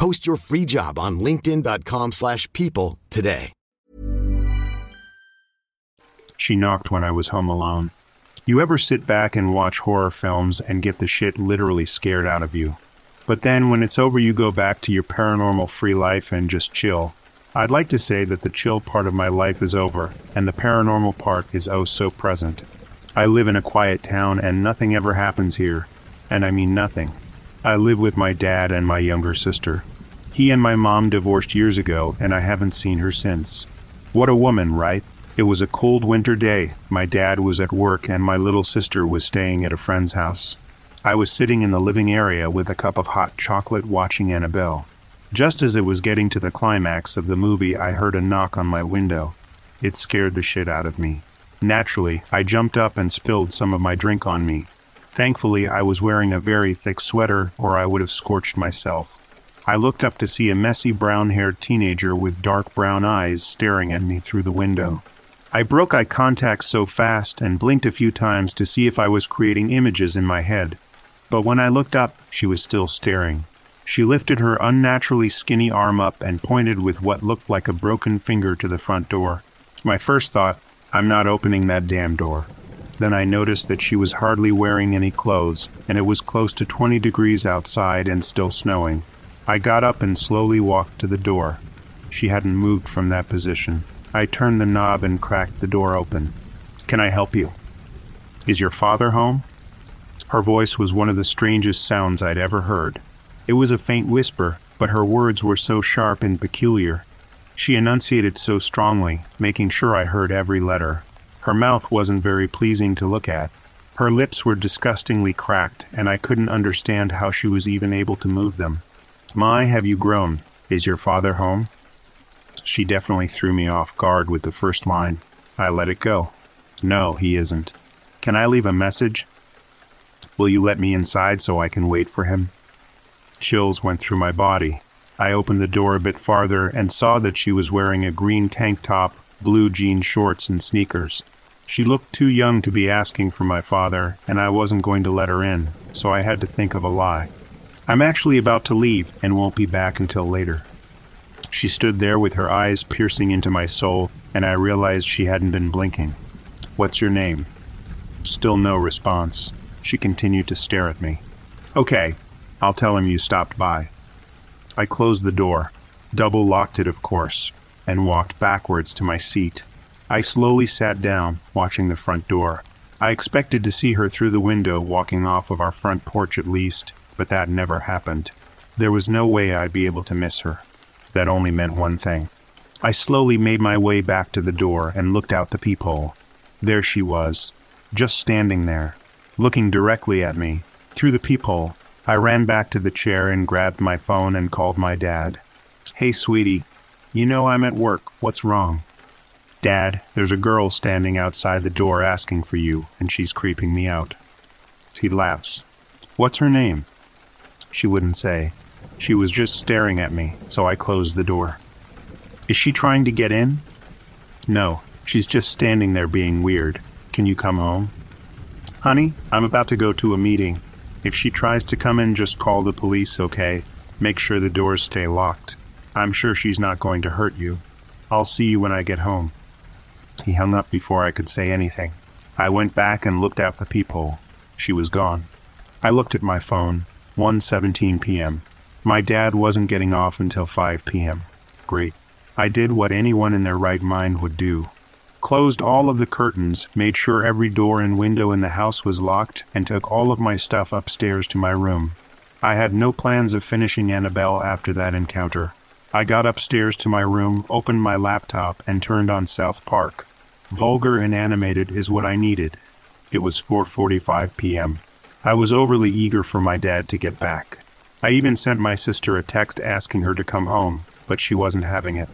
Post your free job on linkedin.com/people slash people today. She knocked when I was home alone. You ever sit back and watch horror films and get the shit literally scared out of you? But then when it's over, you go back to your paranormal free life and just chill. I'd like to say that the chill part of my life is over, and the paranormal part is oh so present. I live in a quiet town and nothing ever happens here. And I mean nothing. I live with my dad and my younger sister. He and my mom divorced years ago, and I haven't seen her since. What a woman, right? It was a cold winter day. My dad was at work, and my little sister was staying at a friend's house. I was sitting in the living area with a cup of hot chocolate watching Annabelle. Just as it was getting to the climax of the movie, I heard a knock on my window. It scared the shit out of me. Naturally, I jumped up and spilled some of my drink on me. Thankfully, I was wearing a very thick sweater, or I would have scorched myself. I looked up to see a messy brown haired teenager with dark brown eyes staring at me through the window. I broke eye contact so fast and blinked a few times to see if I was creating images in my head. But when I looked up, she was still staring. She lifted her unnaturally skinny arm up and pointed with what looked like a broken finger to the front door. My first thought, I'm not opening that damn door. Then I noticed that she was hardly wearing any clothes, and it was close to 20 degrees outside and still snowing. I got up and slowly walked to the door. She hadn't moved from that position. I turned the knob and cracked the door open. Can I help you? Is your father home? Her voice was one of the strangest sounds I'd ever heard. It was a faint whisper, but her words were so sharp and peculiar. She enunciated so strongly, making sure I heard every letter. Her mouth wasn't very pleasing to look at. Her lips were disgustingly cracked, and I couldn't understand how she was even able to move them. My, have you grown? Is your father home? She definitely threw me off guard with the first line. I let it go. No, he isn't. Can I leave a message? Will you let me inside so I can wait for him? Chills went through my body. I opened the door a bit farther and saw that she was wearing a green tank top, blue jean shorts, and sneakers. She looked too young to be asking for my father, and I wasn't going to let her in, so I had to think of a lie. I'm actually about to leave and won't be back until later. She stood there with her eyes piercing into my soul, and I realized she hadn't been blinking. What's your name? Still no response. She continued to stare at me. Okay, I'll tell him you stopped by. I closed the door, double locked it, of course, and walked backwards to my seat. I slowly sat down, watching the front door. I expected to see her through the window walking off of our front porch at least, but that never happened. There was no way I'd be able to miss her. That only meant one thing. I slowly made my way back to the door and looked out the peephole. There she was, just standing there, looking directly at me. Through the peephole, I ran back to the chair and grabbed my phone and called my dad. Hey, sweetie, you know I'm at work. What's wrong? Dad, there's a girl standing outside the door asking for you, and she's creeping me out. He laughs. What's her name? She wouldn't say. She was just staring at me, so I closed the door. Is she trying to get in? No, she's just standing there being weird. Can you come home? Honey, I'm about to go to a meeting. If she tries to come in, just call the police, okay? Make sure the doors stay locked. I'm sure she's not going to hurt you. I'll see you when I get home. He hung up before I could say anything. I went back and looked out the peephole. She was gone. I looked at my phone. 1:17 p.m. My dad wasn't getting off until 5 p.m. Great. I did what anyone in their right mind would do. Closed all of the curtains, made sure every door and window in the house was locked, and took all of my stuff upstairs to my room. I had no plans of finishing Annabelle after that encounter. I got upstairs to my room, opened my laptop, and turned on South Park. Vulgar and animated is what I needed. It was 4:45 p.m. I was overly eager for my dad to get back. I even sent my sister a text asking her to come home, but she wasn't having it.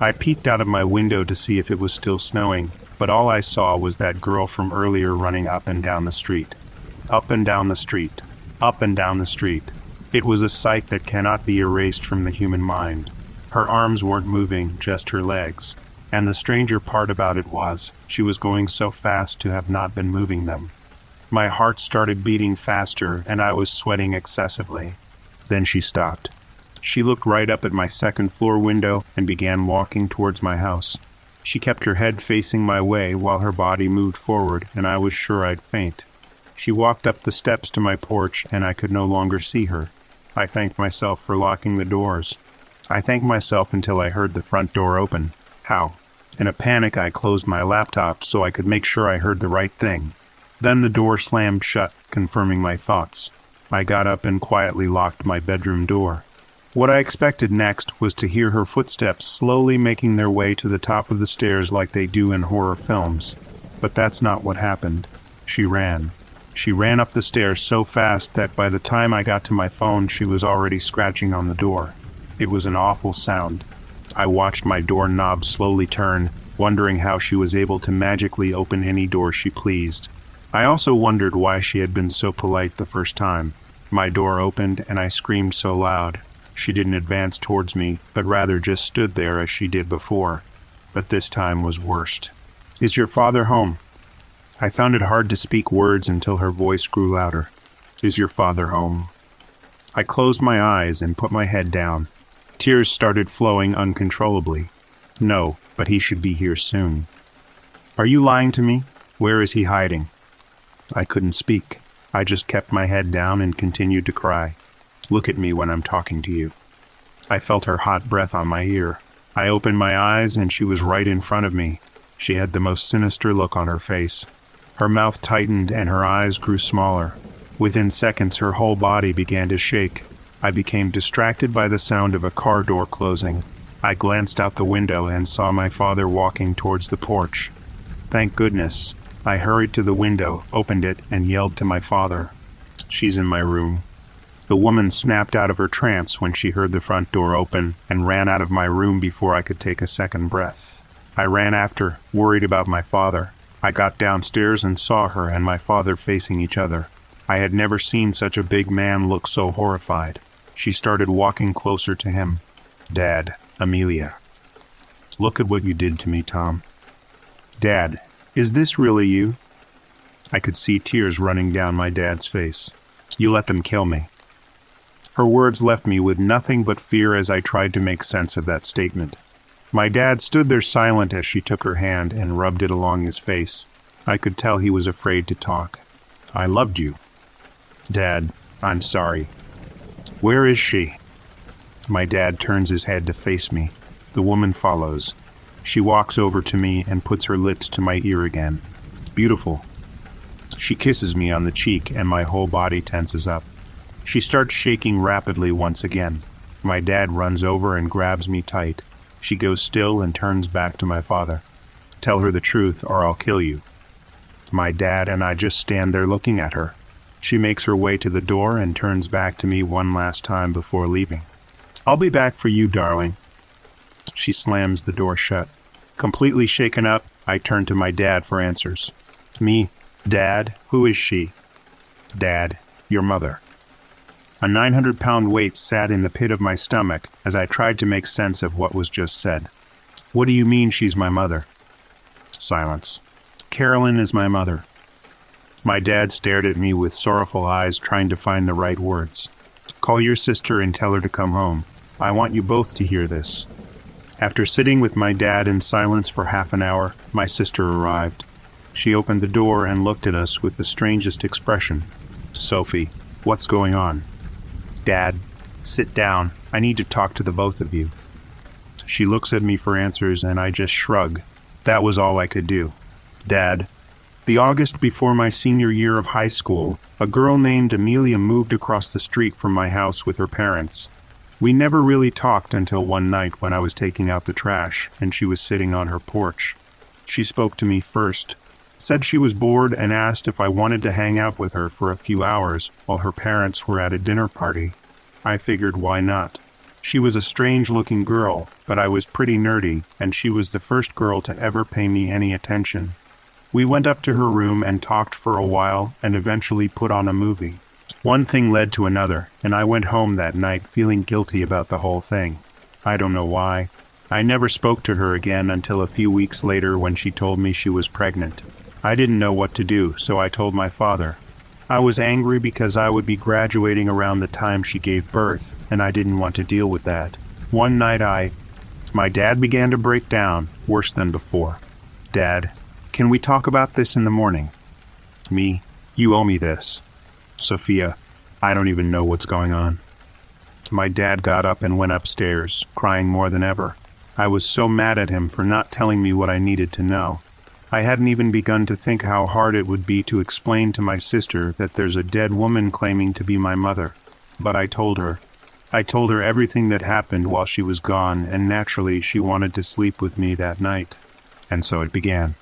I peeked out of my window to see if it was still snowing, but all I saw was that girl from earlier running up and down the street. Up and down the street. Up and down the street. It was a sight that cannot be erased from the human mind. Her arms weren't moving, just her legs. And the stranger part about it was, she was going so fast to have not been moving them. My heart started beating faster, and I was sweating excessively. Then she stopped. She looked right up at my second floor window and began walking towards my house. She kept her head facing my way while her body moved forward, and I was sure I'd faint. She walked up the steps to my porch, and I could no longer see her. I thanked myself for locking the doors. I thanked myself until I heard the front door open. How? In a panic, I closed my laptop so I could make sure I heard the right thing. Then the door slammed shut, confirming my thoughts. I got up and quietly locked my bedroom door. What I expected next was to hear her footsteps slowly making their way to the top of the stairs like they do in horror films. But that's not what happened. She ran. She ran up the stairs so fast that by the time I got to my phone, she was already scratching on the door. It was an awful sound. I watched my doorknob slowly turn, wondering how she was able to magically open any door she pleased. I also wondered why she had been so polite the first time. My door opened and I screamed so loud. She didn't advance towards me, but rather just stood there as she did before. But this time was worst. Is your father home? I found it hard to speak words until her voice grew louder. Is your father home? I closed my eyes and put my head down. Tears started flowing uncontrollably. No, but he should be here soon. Are you lying to me? Where is he hiding? I couldn't speak. I just kept my head down and continued to cry. Look at me when I'm talking to you. I felt her hot breath on my ear. I opened my eyes and she was right in front of me. She had the most sinister look on her face. Her mouth tightened and her eyes grew smaller. Within seconds, her whole body began to shake. I became distracted by the sound of a car door closing. I glanced out the window and saw my father walking towards the porch. Thank goodness. I hurried to the window, opened it, and yelled to my father. She's in my room. The woman snapped out of her trance when she heard the front door open and ran out of my room before I could take a second breath. I ran after, worried about my father. I got downstairs and saw her and my father facing each other. I had never seen such a big man look so horrified. She started walking closer to him. Dad, Amelia. Look at what you did to me, Tom. Dad, is this really you? I could see tears running down my dad's face. You let them kill me. Her words left me with nothing but fear as I tried to make sense of that statement. My dad stood there silent as she took her hand and rubbed it along his face. I could tell he was afraid to talk. I loved you. Dad, I'm sorry. Where is she? My dad turns his head to face me. The woman follows. She walks over to me and puts her lips to my ear again. Beautiful. She kisses me on the cheek and my whole body tenses up. She starts shaking rapidly once again. My dad runs over and grabs me tight. She goes still and turns back to my father. Tell her the truth or I'll kill you. My dad and I just stand there looking at her. She makes her way to the door and turns back to me one last time before leaving. I'll be back for you, darling. She slams the door shut. Completely shaken up, I turn to my dad for answers. Me, Dad, who is she? Dad, your mother. A 900 pound weight sat in the pit of my stomach as I tried to make sense of what was just said. What do you mean she's my mother? Silence. Carolyn is my mother. My dad stared at me with sorrowful eyes, trying to find the right words. Call your sister and tell her to come home. I want you both to hear this. After sitting with my dad in silence for half an hour, my sister arrived. She opened the door and looked at us with the strangest expression. Sophie, what's going on? Dad, sit down. I need to talk to the both of you. She looks at me for answers, and I just shrug. That was all I could do. Dad, the August before my senior year of high school, a girl named Amelia moved across the street from my house with her parents. We never really talked until one night when I was taking out the trash and she was sitting on her porch. She spoke to me first, said she was bored and asked if I wanted to hang out with her for a few hours while her parents were at a dinner party. I figured why not. She was a strange looking girl, but I was pretty nerdy, and she was the first girl to ever pay me any attention. We went up to her room and talked for a while and eventually put on a movie. One thing led to another, and I went home that night feeling guilty about the whole thing. I don't know why. I never spoke to her again until a few weeks later when she told me she was pregnant. I didn't know what to do, so I told my father. I was angry because I would be graduating around the time she gave birth, and I didn't want to deal with that. One night I. My dad began to break down, worse than before. Dad, can we talk about this in the morning? Me, you owe me this. Sophia, I don't even know what's going on. My dad got up and went upstairs, crying more than ever. I was so mad at him for not telling me what I needed to know. I hadn't even begun to think how hard it would be to explain to my sister that there's a dead woman claiming to be my mother. But I told her. I told her everything that happened while she was gone, and naturally she wanted to sleep with me that night. And so it began.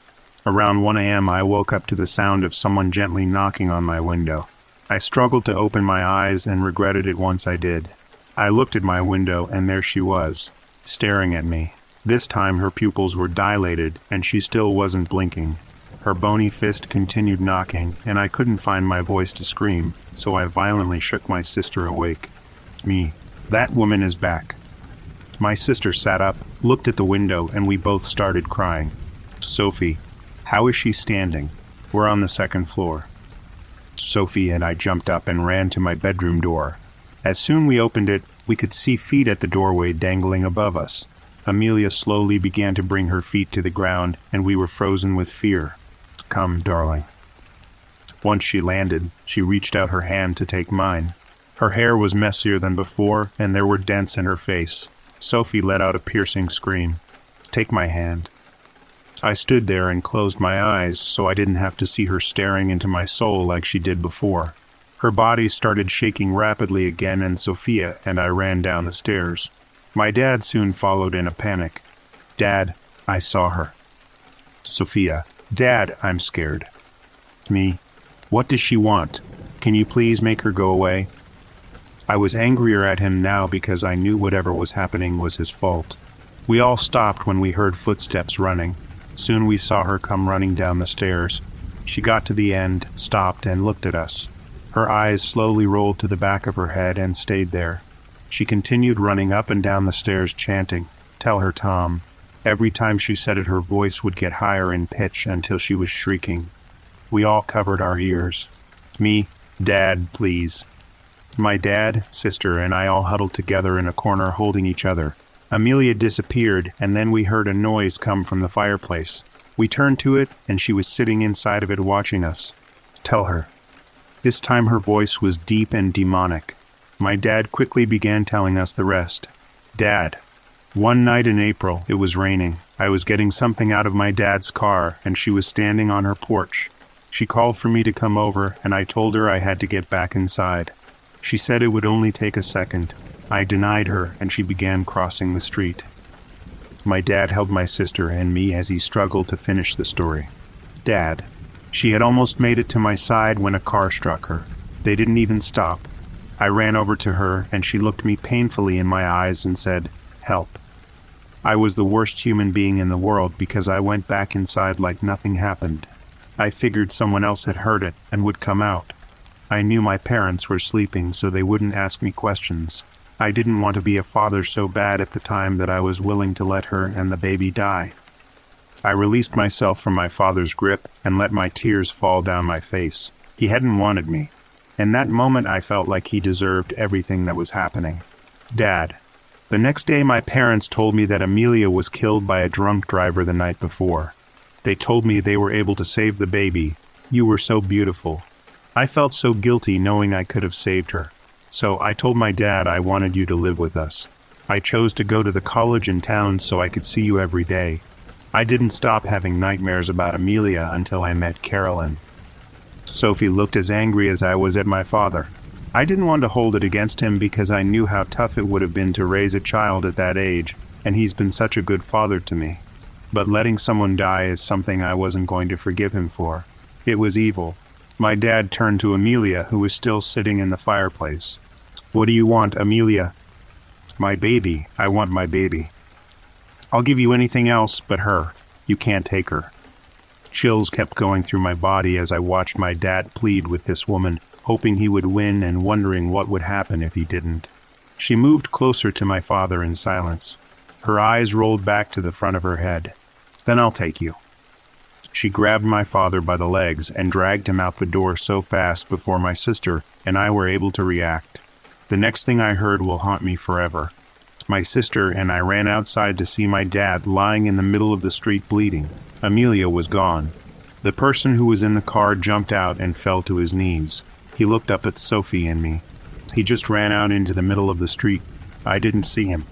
Around 1 a.m., I woke up to the sound of someone gently knocking on my window. I struggled to open my eyes and regretted it once I did. I looked at my window, and there she was, staring at me, this time her pupils were dilated, and she still wasn't blinking. Her bony fist continued knocking, and I couldn't find my voice to scream, so I violently shook my sister awake. Me, that woman is back. My sister sat up, looked at the window, and we both started crying. Sophie, how is she standing? We're on the second floor. Sophie and I jumped up and ran to my bedroom door. As soon we opened it, we could see feet at the doorway dangling above us. Amelia slowly began to bring her feet to the ground, and we were frozen with fear. Come, darling. Once she landed, she reached out her hand to take mine. Her hair was messier than before, and there were dents in her face. Sophie let out a piercing scream. Take my hand. I stood there and closed my eyes so I didn't have to see her staring into my soul like she did before. Her body started shaking rapidly again, and Sophia and I ran down the stairs. My dad soon followed in a panic. Dad, I saw her. Sophia, Dad, I'm scared. Me, what does she want? Can you please make her go away? I was angrier at him now because I knew whatever was happening was his fault. We all stopped when we heard footsteps running. Soon we saw her come running down the stairs. She got to the end, stopped, and looked at us. Her eyes slowly rolled to the back of her head and stayed there. She continued running up and down the stairs, chanting, Tell her, Tom. Every time she said it, her voice would get higher in pitch until she was shrieking. We all covered our ears. Me, Dad, please. My dad, sister, and I all huddled together in a corner holding each other. Amelia disappeared, and then we heard a noise come from the fireplace. We turned to it, and she was sitting inside of it watching us. Tell her. This time her voice was deep and demonic. My dad quickly began telling us the rest. Dad. One night in April, it was raining. I was getting something out of my dad's car, and she was standing on her porch. She called for me to come over, and I told her I had to get back inside. She said it would only take a second. I denied her, and she began crossing the street. My dad held my sister and me as he struggled to finish the story. Dad. She had almost made it to my side when a car struck her. They didn't even stop. I ran over to her, and she looked me painfully in my eyes and said, Help. I was the worst human being in the world because I went back inside like nothing happened. I figured someone else had heard it and would come out. I knew my parents were sleeping so they wouldn't ask me questions. I didn't want to be a father so bad at the time that I was willing to let her and the baby die. I released myself from my father's grip and let my tears fall down my face. He hadn't wanted me. In that moment, I felt like he deserved everything that was happening. Dad. The next day, my parents told me that Amelia was killed by a drunk driver the night before. They told me they were able to save the baby. You were so beautiful. I felt so guilty knowing I could have saved her. So I told my dad I wanted you to live with us. I chose to go to the college in town so I could see you every day. I didn't stop having nightmares about Amelia until I met Carolyn. Sophie looked as angry as I was at my father. I didn't want to hold it against him because I knew how tough it would have been to raise a child at that age, and he's been such a good father to me. But letting someone die is something I wasn't going to forgive him for. It was evil, my dad turned to Amelia, who was still sitting in the fireplace. What do you want, Amelia? My baby. I want my baby. I'll give you anything else but her. You can't take her. Chills kept going through my body as I watched my dad plead with this woman, hoping he would win and wondering what would happen if he didn't. She moved closer to my father in silence. Her eyes rolled back to the front of her head. Then I'll take you. She grabbed my father by the legs and dragged him out the door so fast before my sister and I were able to react. The next thing I heard will haunt me forever. My sister and I ran outside to see my dad lying in the middle of the street bleeding. Amelia was gone. The person who was in the car jumped out and fell to his knees. He looked up at Sophie and me. He just ran out into the middle of the street. I didn't see him.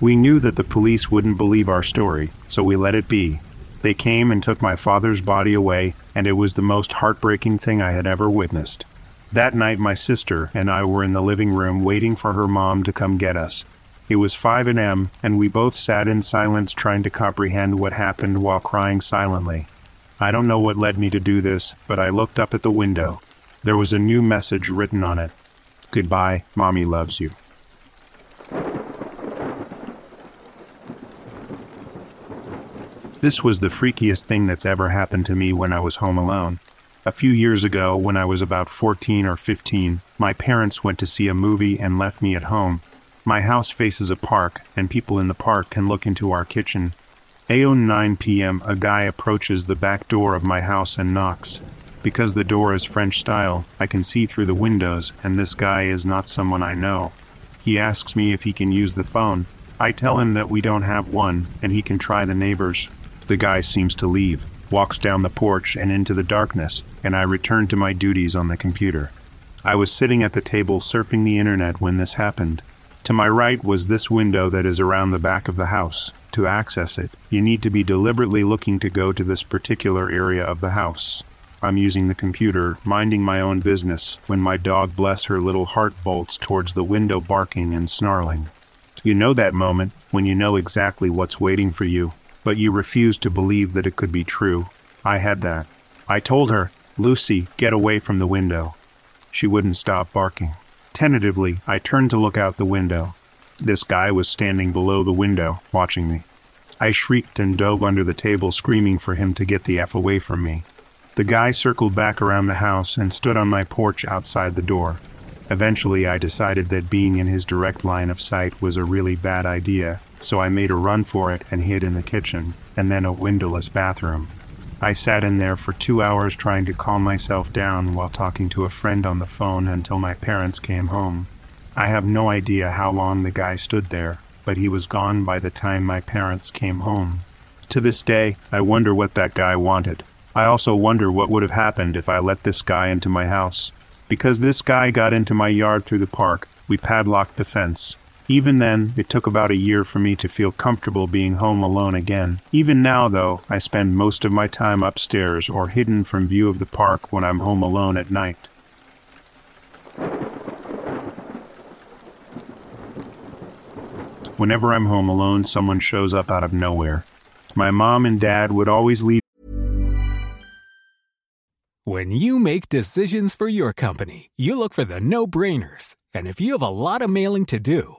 We knew that the police wouldn't believe our story, so we let it be they came and took my father's body away, and it was the most heartbreaking thing I had ever witnessed. That night, my sister and I were in the living room waiting for her mom to come get us. It was 5 a.m., and we both sat in silence trying to comprehend what happened while crying silently. I don't know what led me to do this, but I looked up at the window. There was a new message written on it Goodbye, Mommy loves you. This was the freakiest thing that's ever happened to me when I was home alone. A few years ago, when I was about 14 or 15, my parents went to see a movie and left me at home. My house faces a park, and people in the park can look into our kitchen. Aeon 9 p.m., a guy approaches the back door of my house and knocks. Because the door is French style, I can see through the windows, and this guy is not someone I know. He asks me if he can use the phone. I tell him that we don't have one, and he can try the neighbors. The guy seems to leave, walks down the porch and into the darkness, and I return to my duties on the computer. I was sitting at the table surfing the internet when this happened. To my right was this window that is around the back of the house. To access it, you need to be deliberately looking to go to this particular area of the house. I'm using the computer, minding my own business, when my dog bless her little heart bolts towards the window barking and snarling. You know that moment when you know exactly what's waiting for you but you refuse to believe that it could be true. I had that. I told her, Lucy, get away from the window. She wouldn't stop barking. Tentatively, I turned to look out the window. This guy was standing below the window, watching me. I shrieked and dove under the table, screaming for him to get the F away from me. The guy circled back around the house and stood on my porch outside the door. Eventually, I decided that being in his direct line of sight was a really bad idea, so I made a run for it and hid in the kitchen, and then a windowless bathroom. I sat in there for two hours trying to calm myself down while talking to a friend on the phone until my parents came home. I have no idea how long the guy stood there, but he was gone by the time my parents came home. To this day, I wonder what that guy wanted. I also wonder what would have happened if I let this guy into my house. Because this guy got into my yard through the park, we padlocked the fence. Even then, it took about a year for me to feel comfortable being home alone again. Even now, though, I spend most of my time upstairs or hidden from view of the park when I'm home alone at night. Whenever I'm home alone, someone shows up out of nowhere. My mom and dad would always leave. When you make decisions for your company, you look for the no brainers. And if you have a lot of mailing to do,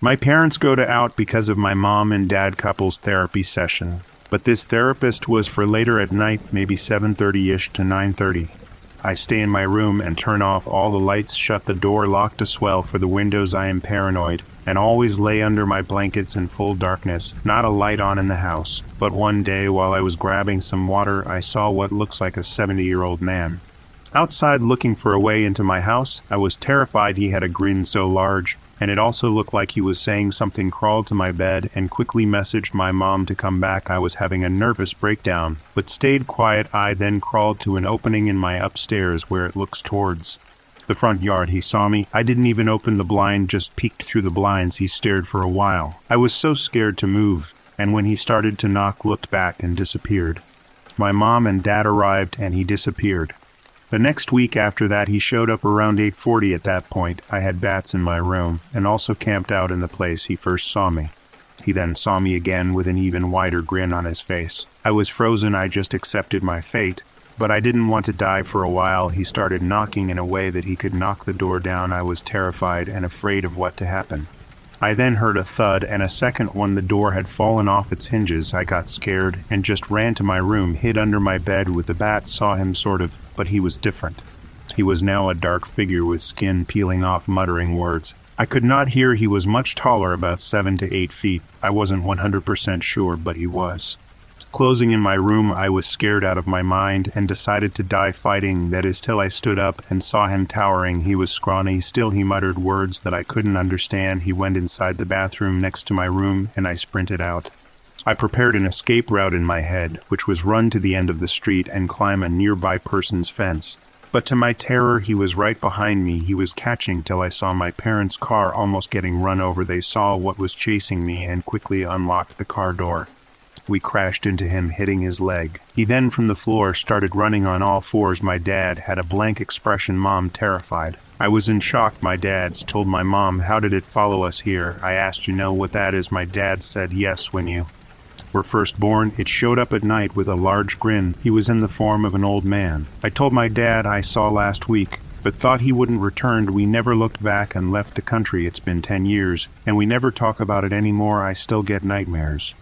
My parents go to out because of my mom and dad couple's therapy session, but this therapist was for later at night, maybe 7:30ish to 9:30. I stay in my room and turn off all the lights, shut the door locked as well for the windows I am paranoid, and always lay under my blankets in full darkness, not a light on in the house. But one day while I was grabbing some water, I saw what looks like a 70-year-old man. Outside looking for a way into my house, I was terrified he had a grin so large and it also looked like he was saying something crawled to my bed and quickly messaged my mom to come back I was having a nervous breakdown, but stayed quiet I then crawled to an opening in my upstairs where it looks towards the front yard. He saw me. I didn't even open the blind, just peeked through the blinds. He stared for a while. I was so scared to move, and when he started to knock, looked back and disappeared. My mom and dad arrived and he disappeared. The next week after that, he showed up around 8:40 at that point. I had bats in my room and also camped out in the place he first saw me. He then saw me again with an even wider grin on his face. I was frozen, I just accepted my fate. But I didn't want to die for a while. He started knocking in a way that he could knock the door down. I was terrified and afraid of what to happen. I then heard a thud and a second one the door had fallen off its hinges. I got scared and just ran to my room, hid under my bed with the bats, saw him sort of, but he was different. He was now a dark figure with skin peeling off, muttering words. I could not hear he was much taller, about seven to eight feet. I wasn't 100% sure, but he was. Closing in my room, I was scared out of my mind and decided to die fighting. That is, till I stood up and saw him towering. He was scrawny. Still, he muttered words that I couldn't understand. He went inside the bathroom next to my room, and I sprinted out. I prepared an escape route in my head, which was run to the end of the street and climb a nearby person's fence. But to my terror, he was right behind me. He was catching till I saw my parents' car almost getting run over. They saw what was chasing me and quickly unlocked the car door. We crashed into him, hitting his leg. He then, from the floor, started running on all fours. My dad had a blank expression, mom terrified. I was in shock. My dad's told my mom, How did it follow us here? I asked, You know what that is? My dad said, Yes, when you were first born, it showed up at night with a large grin. He was in the form of an old man. I told my dad I saw last week, but thought he wouldn't return. We never looked back and left the country. It's been ten years, and we never talk about it anymore. I still get nightmares.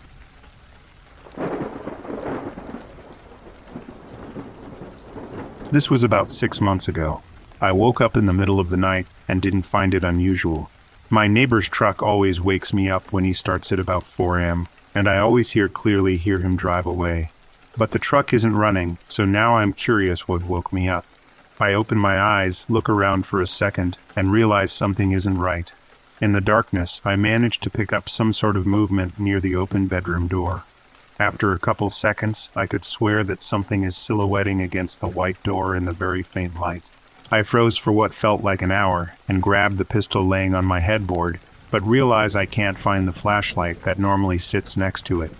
This was about six months ago. I woke up in the middle of the night and didn't find it unusual. My neighbor's truck always wakes me up when he starts at about 4 a.m., and I always hear clearly hear him drive away. But the truck isn't running, so now I'm curious what woke me up. I open my eyes, look around for a second, and realize something isn't right. In the darkness, I manage to pick up some sort of movement near the open bedroom door. After a couple seconds, I could swear that something is silhouetting against the white door in the very faint light. I froze for what felt like an hour and grabbed the pistol laying on my headboard, but realize I can't find the flashlight that normally sits next to it.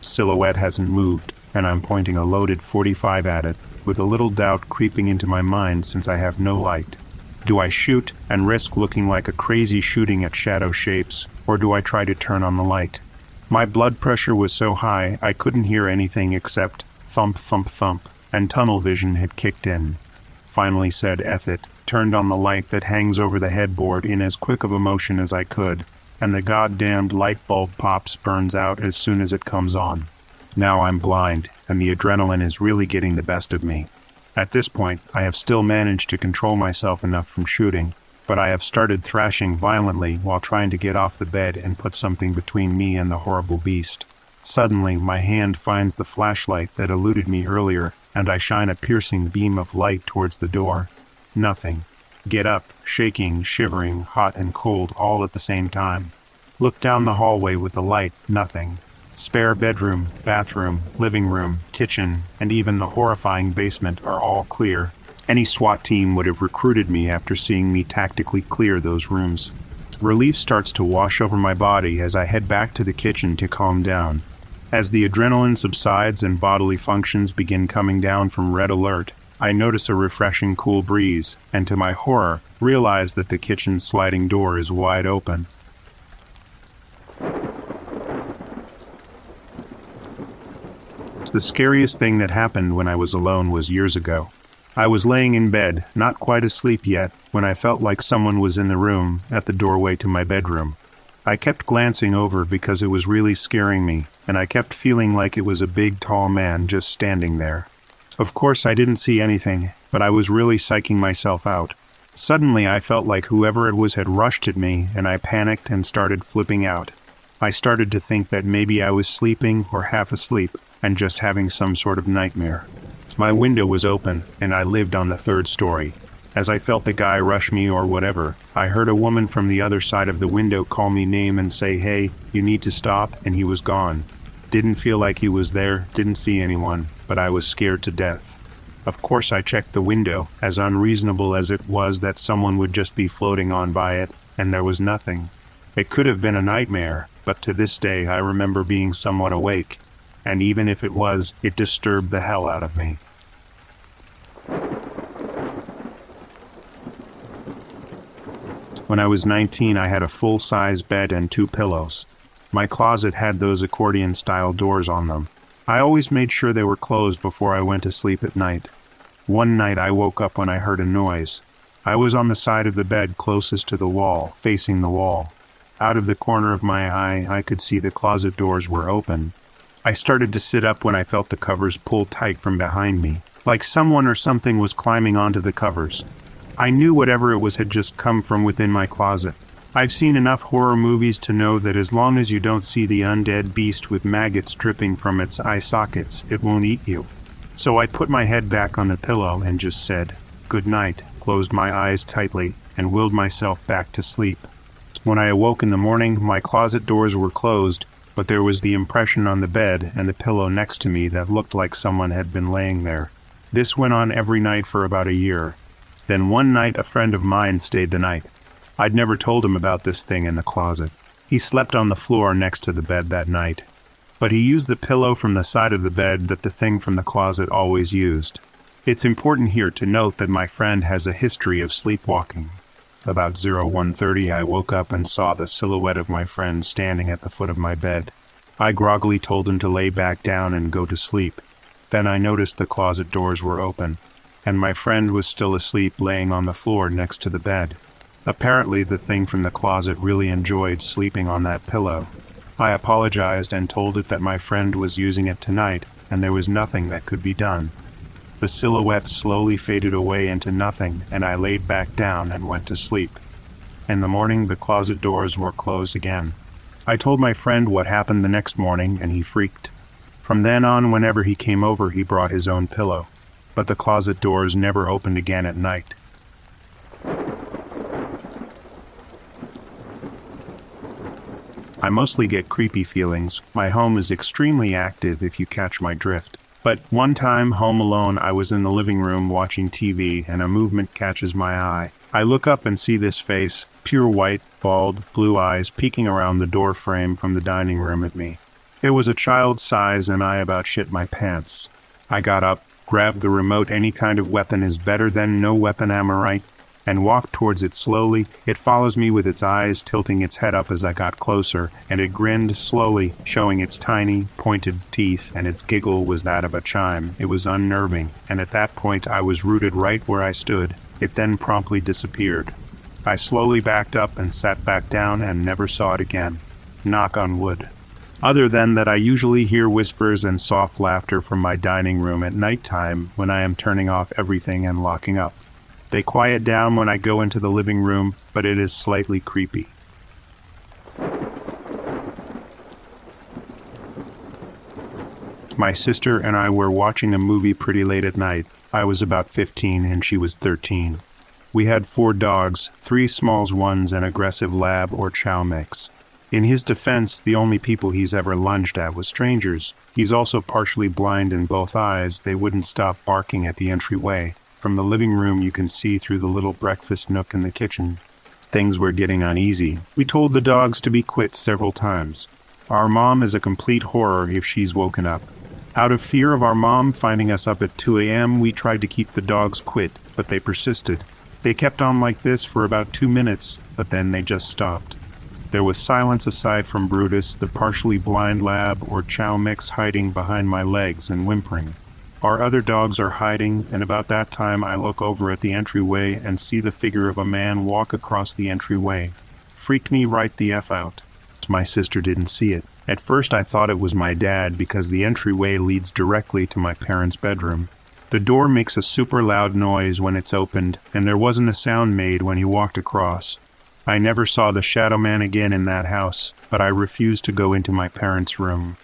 Silhouette hasn't moved, and I'm pointing a loaded 45 at it, with a little doubt creeping into my mind since I have no light. Do I shoot and risk looking like a crazy shooting at shadow shapes, or do I try to turn on the light? My blood pressure was so high I couldn't hear anything except thump, thump, thump, and tunnel vision had kicked in. Finally said F it, turned on the light that hangs over the headboard in as quick of a motion as I could, and the goddamned light bulb pops burns out as soon as it comes on. Now I'm blind, and the adrenaline is really getting the best of me. At this point, I have still managed to control myself enough from shooting, but I have started thrashing violently while trying to get off the bed and put something between me and the horrible beast. Suddenly, my hand finds the flashlight that eluded me earlier, and I shine a piercing beam of light towards the door. Nothing. Get up, shaking, shivering, hot and cold all at the same time. Look down the hallway with the light, nothing. Spare bedroom, bathroom, living room, kitchen, and even the horrifying basement are all clear, any SWAT team would have recruited me after seeing me tactically clear those rooms. Relief starts to wash over my body as I head back to the kitchen to calm down. As the adrenaline subsides and bodily functions begin coming down from red alert, I notice a refreshing cool breeze, and to my horror, realize that the kitchen's sliding door is wide open. The scariest thing that happened when I was alone was years ago. I was laying in bed, not quite asleep yet, when I felt like someone was in the room at the doorway to my bedroom. I kept glancing over because it was really scaring me, and I kept feeling like it was a big, tall man just standing there. Of course, I didn't see anything, but I was really psyching myself out. Suddenly, I felt like whoever it was had rushed at me, and I panicked and started flipping out. I started to think that maybe I was sleeping or half asleep and just having some sort of nightmare. My window was open, and I lived on the third story. As I felt the guy rush me or whatever, I heard a woman from the other side of the window call me name and say, Hey, you need to stop, and he was gone. Didn't feel like he was there, didn't see anyone, but I was scared to death. Of course, I checked the window, as unreasonable as it was that someone would just be floating on by it, and there was nothing. It could have been a nightmare, but to this day I remember being somewhat awake, and even if it was, it disturbed the hell out of me. When I was 19, I had a full size bed and two pillows. My closet had those accordion style doors on them. I always made sure they were closed before I went to sleep at night. One night I woke up when I heard a noise. I was on the side of the bed closest to the wall, facing the wall. Out of the corner of my eye, I could see the closet doors were open. I started to sit up when I felt the covers pull tight from behind me, like someone or something was climbing onto the covers. I knew whatever it was had just come from within my closet. I've seen enough horror movies to know that as long as you don't see the undead beast with maggots dripping from its eye sockets, it won't eat you. So I put my head back on the pillow and just said, Good night, closed my eyes tightly, and willed myself back to sleep. When I awoke in the morning, my closet doors were closed, but there was the impression on the bed and the pillow next to me that looked like someone had been laying there. This went on every night for about a year. Then one night a friend of mine stayed the night. I'd never told him about this thing in the closet. He slept on the floor next to the bed that night. But he used the pillow from the side of the bed that the thing from the closet always used. It's important here to note that my friend has a history of sleepwalking. About 0130 I woke up and saw the silhouette of my friend standing at the foot of my bed. I groggily told him to lay back down and go to sleep. Then I noticed the closet doors were open and my friend was still asleep laying on the floor next to the bed. Apparently, the thing from the closet really enjoyed sleeping on that pillow. I apologized and told it that my friend was using it tonight, and there was nothing that could be done. The silhouette slowly faded away into nothing, and I laid back down and went to sleep. In the morning, the closet doors were closed again. I told my friend what happened the next morning, and he freaked. From then on, whenever he came over, he brought his own pillow. But the closet doors never opened again at night. I mostly get creepy feelings. My home is extremely active if you catch my drift. But one time, home alone, I was in the living room watching TV and a movement catches my eye. I look up and see this face, pure white, bald, blue eyes peeking around the door frame from the dining room at me. It was a child's size and I about shit my pants. I got up, grabbed the remote, any kind of weapon is better than no weapon, am I right? And walked towards it slowly. It follows me with its eyes tilting its head up as I got closer, and it grinned slowly, showing its tiny, pointed teeth, and its giggle was that of a chime. It was unnerving, and at that point I was rooted right where I stood. It then promptly disappeared. I slowly backed up and sat back down and never saw it again. Knock on wood. Other than that, I usually hear whispers and soft laughter from my dining room at night time when I am turning off everything and locking up. They quiet down when I go into the living room, but it is slightly creepy. My sister and I were watching a movie pretty late at night. I was about 15 and she was 13. We had four dogs, three smalls ones, and aggressive lab or chow mix. In his defense, the only people he's ever lunged at was strangers. He's also partially blind in both eyes. They wouldn't stop barking at the entryway. From the living room, you can see through the little breakfast nook in the kitchen. Things were getting uneasy. We told the dogs to be quit several times. Our mom is a complete horror if she's woken up. Out of fear of our mom finding us up at 2 a.m., we tried to keep the dogs quit, but they persisted. They kept on like this for about two minutes, but then they just stopped. There was silence aside from Brutus, the partially blind lab, or Chow Mix hiding behind my legs and whimpering. Our other dogs are hiding, and about that time I look over at the entryway and see the figure of a man walk across the entryway. Freaked me right the F out. My sister didn't see it. At first I thought it was my dad because the entryway leads directly to my parents' bedroom. The door makes a super loud noise when it's opened, and there wasn't a sound made when he walked across. I never saw the shadow man again in that house, but I refused to go into my parents' room.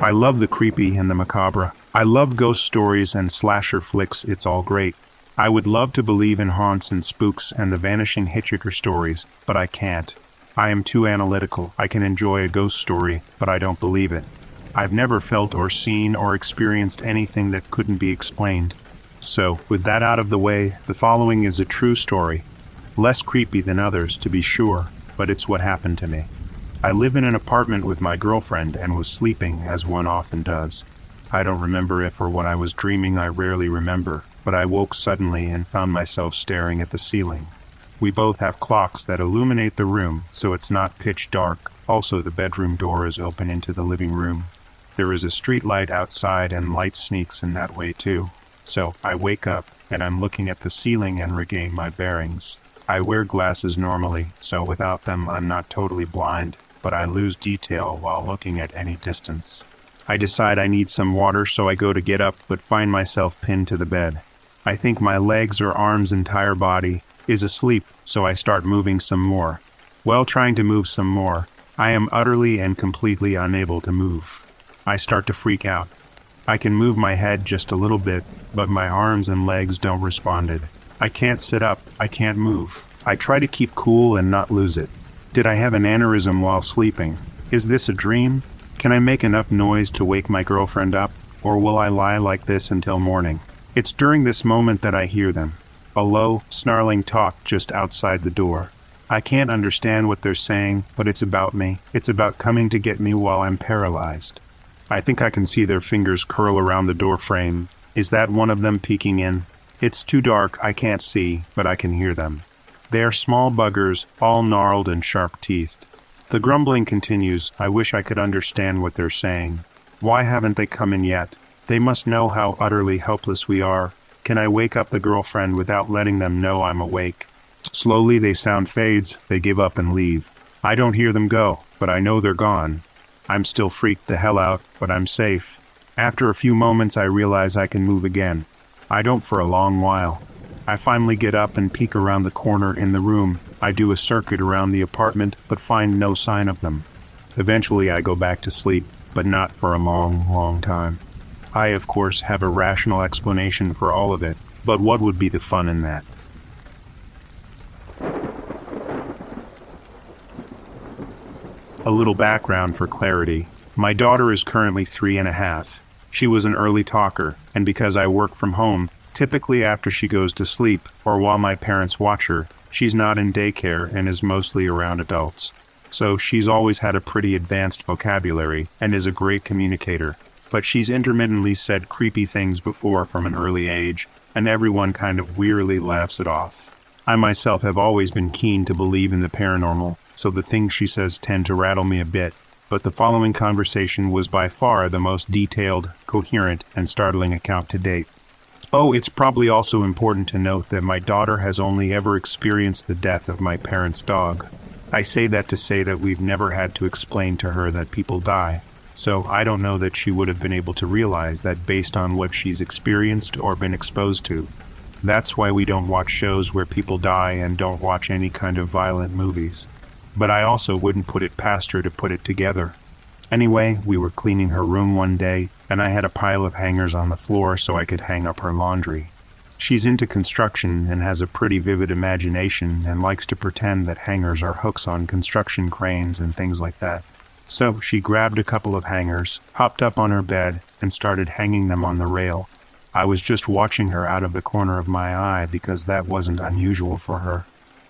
I love the creepy and the macabre. I love ghost stories and slasher flicks, it's all great. I would love to believe in haunts and spooks and the vanishing hitchhiker stories, but I can't. I am too analytical. I can enjoy a ghost story, but I don't believe it. I've never felt or seen or experienced anything that couldn't be explained. So, with that out of the way, the following is a true story. Less creepy than others, to be sure, but it's what happened to me. I live in an apartment with my girlfriend and was sleeping, as one often does. I don't remember if or what I was dreaming, I rarely remember, but I woke suddenly and found myself staring at the ceiling. We both have clocks that illuminate the room, so it's not pitch dark. Also, the bedroom door is open into the living room. There is a street light outside, and light sneaks in that way too. So I wake up, and I'm looking at the ceiling and regain my bearings. I wear glasses normally, so without them, I'm not totally blind but I lose detail while looking at any distance. I decide I need some water, so I go to get up, but find myself pinned to the bed. I think my legs or arms' entire body is asleep, so I start moving some more. While trying to move some more, I am utterly and completely unable to move. I start to freak out. I can move my head just a little bit, but my arms and legs don't respond. I can't sit up, I can't move. I try to keep cool and not lose it. Did I have an aneurysm while sleeping? Is this a dream? Can I make enough noise to wake my girlfriend up? Or will I lie like this until morning? It's during this moment that I hear them. A low, snarling talk just outside the door. I can't understand what they're saying, but it's about me. It's about coming to get me while I'm paralyzed. I think I can see their fingers curl around the door frame. Is that one of them peeking in? It's too dark, I can't see, but I can hear them. They are small buggers, all gnarled and sharp teethed. The grumbling continues. I wish I could understand what they're saying. Why haven't they come in yet? They must know how utterly helpless we are. Can I wake up the girlfriend without letting them know I'm awake? Slowly, they sound fades. They give up and leave. I don't hear them go, but I know they're gone. I'm still freaked the hell out, but I'm safe. After a few moments, I realize I can move again. I don't for a long while. I finally get up and peek around the corner in the room. I do a circuit around the apartment, but find no sign of them. Eventually, I go back to sleep, but not for a long, long time. I, of course, have a rational explanation for all of it, but what would be the fun in that? A little background for clarity. My daughter is currently three and a half. She was an early talker, and because I work from home, typically after she goes to sleep or while my parents watch her, she's not in daycare and is mostly around adults. So she's always had a pretty advanced vocabulary and is a great communicator. But she's intermittently said creepy things before from an early age, and everyone kind of wearily laughs it off. I myself have always been keen to believe in the paranormal, so the things she says tend to rattle me a bit, but the following conversation was by far the most detailed, coherent, and startling account to date. Oh, it's probably also important to note that my daughter has only ever experienced the death of my parents' dog. I say that to say that we've never had to explain to her that people die, so I don't know that she would have been able to realize that based on what she's experienced or been exposed to. That's why we don't watch shows where people die and don't watch any kind of violent movies. But I also wouldn't put it past her to put it together. Anyway, we were cleaning her room one day, and I had a pile of hangers on the floor so I could hang up her laundry. She's into construction and has a pretty vivid imagination and likes to pretend that hangers are hooks on construction cranes and things like that. So she grabbed a couple of hangers, hopped up on her bed, and started hanging them on the rail. I was just watching her out of the corner of my eye because that wasn't unusual for her.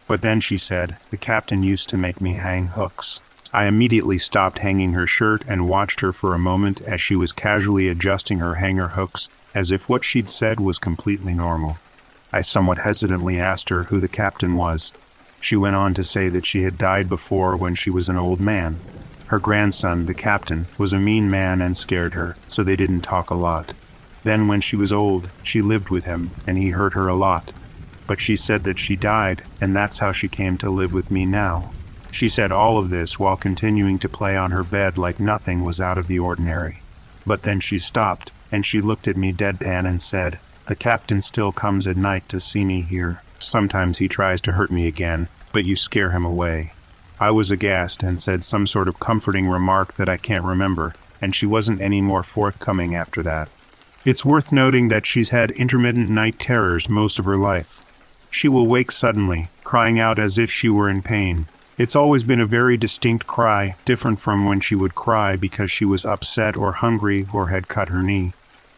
But then she said, The captain used to make me hang hooks. I immediately stopped hanging her shirt and watched her for a moment as she was casually adjusting her hanger hooks as if what she'd said was completely normal. I somewhat hesitantly asked her who the captain was. She went on to say that she had died before when she was an old man. Her grandson, the captain, was a mean man and scared her, so they didn't talk a lot. Then, when she was old, she lived with him, and he hurt her a lot. But she said that she died, and that's how she came to live with me now. She said all of this while continuing to play on her bed like nothing was out of the ordinary. But then she stopped and she looked at me deadpan and said, The captain still comes at night to see me here. Sometimes he tries to hurt me again, but you scare him away. I was aghast and said some sort of comforting remark that I can't remember, and she wasn't any more forthcoming after that. It's worth noting that she's had intermittent night terrors most of her life. She will wake suddenly, crying out as if she were in pain. It's always been a very distinct cry, different from when she would cry because she was upset or hungry or had cut her knee.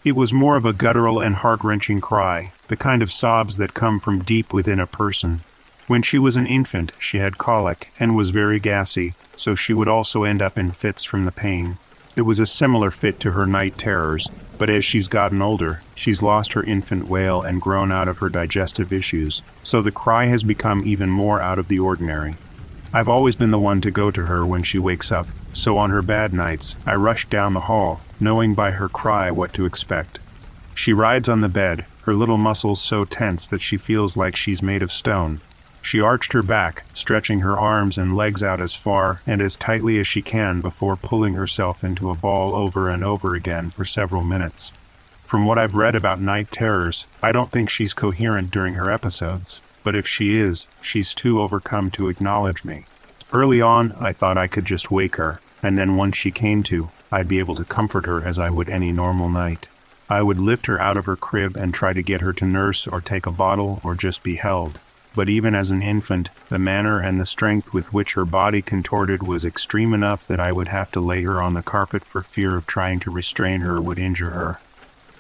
It was more of a guttural and heart wrenching cry, the kind of sobs that come from deep within a person. When she was an infant, she had colic and was very gassy, so she would also end up in fits from the pain. It was a similar fit to her night terrors, but as she's gotten older, she's lost her infant wail and grown out of her digestive issues, so the cry has become even more out of the ordinary. I've always been the one to go to her when she wakes up, so on her bad nights, I rush down the hall, knowing by her cry what to expect. She rides on the bed, her little muscles so tense that she feels like she's made of stone. She arched her back, stretching her arms and legs out as far and as tightly as she can before pulling herself into a ball over and over again for several minutes. From what I've read about night terrors, I don't think she's coherent during her episodes, but if she is, she's too overcome to acknowledge me. Early on, I thought I could just wake her, and then once she came to, I'd be able to comfort her as I would any normal night. I would lift her out of her crib and try to get her to nurse or take a bottle or just be held. But even as an infant, the manner and the strength with which her body contorted was extreme enough that I would have to lay her on the carpet for fear of trying to restrain her would injure her.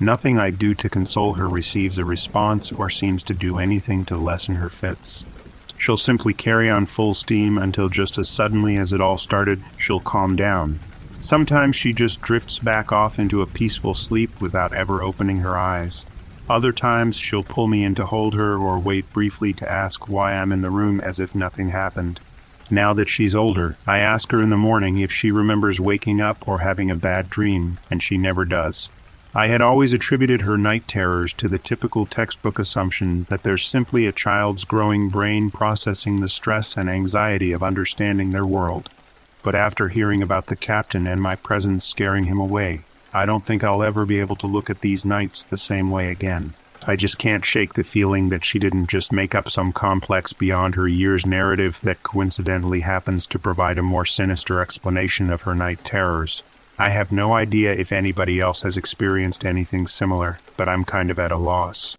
Nothing I do to console her receives a response or seems to do anything to lessen her fits. She'll simply carry on full steam until just as suddenly as it all started, she'll calm down, Sometimes she just drifts back off into a peaceful sleep without ever opening her eyes. Other times she'll pull me in to hold her or wait briefly to ask why I'm in the room as if nothing happened. Now that she's older, I ask her in the morning if she remembers waking up or having a bad dream, and she never does. I had always attributed her night terrors to the typical textbook assumption that there's simply a child's growing brain processing the stress and anxiety of understanding their world. But after hearing about the captain and my presence scaring him away, I don't think I'll ever be able to look at these nights the same way again. I just can't shake the feeling that she didn't just make up some complex beyond her years narrative that coincidentally happens to provide a more sinister explanation of her night terrors. I have no idea if anybody else has experienced anything similar, but I'm kind of at a loss.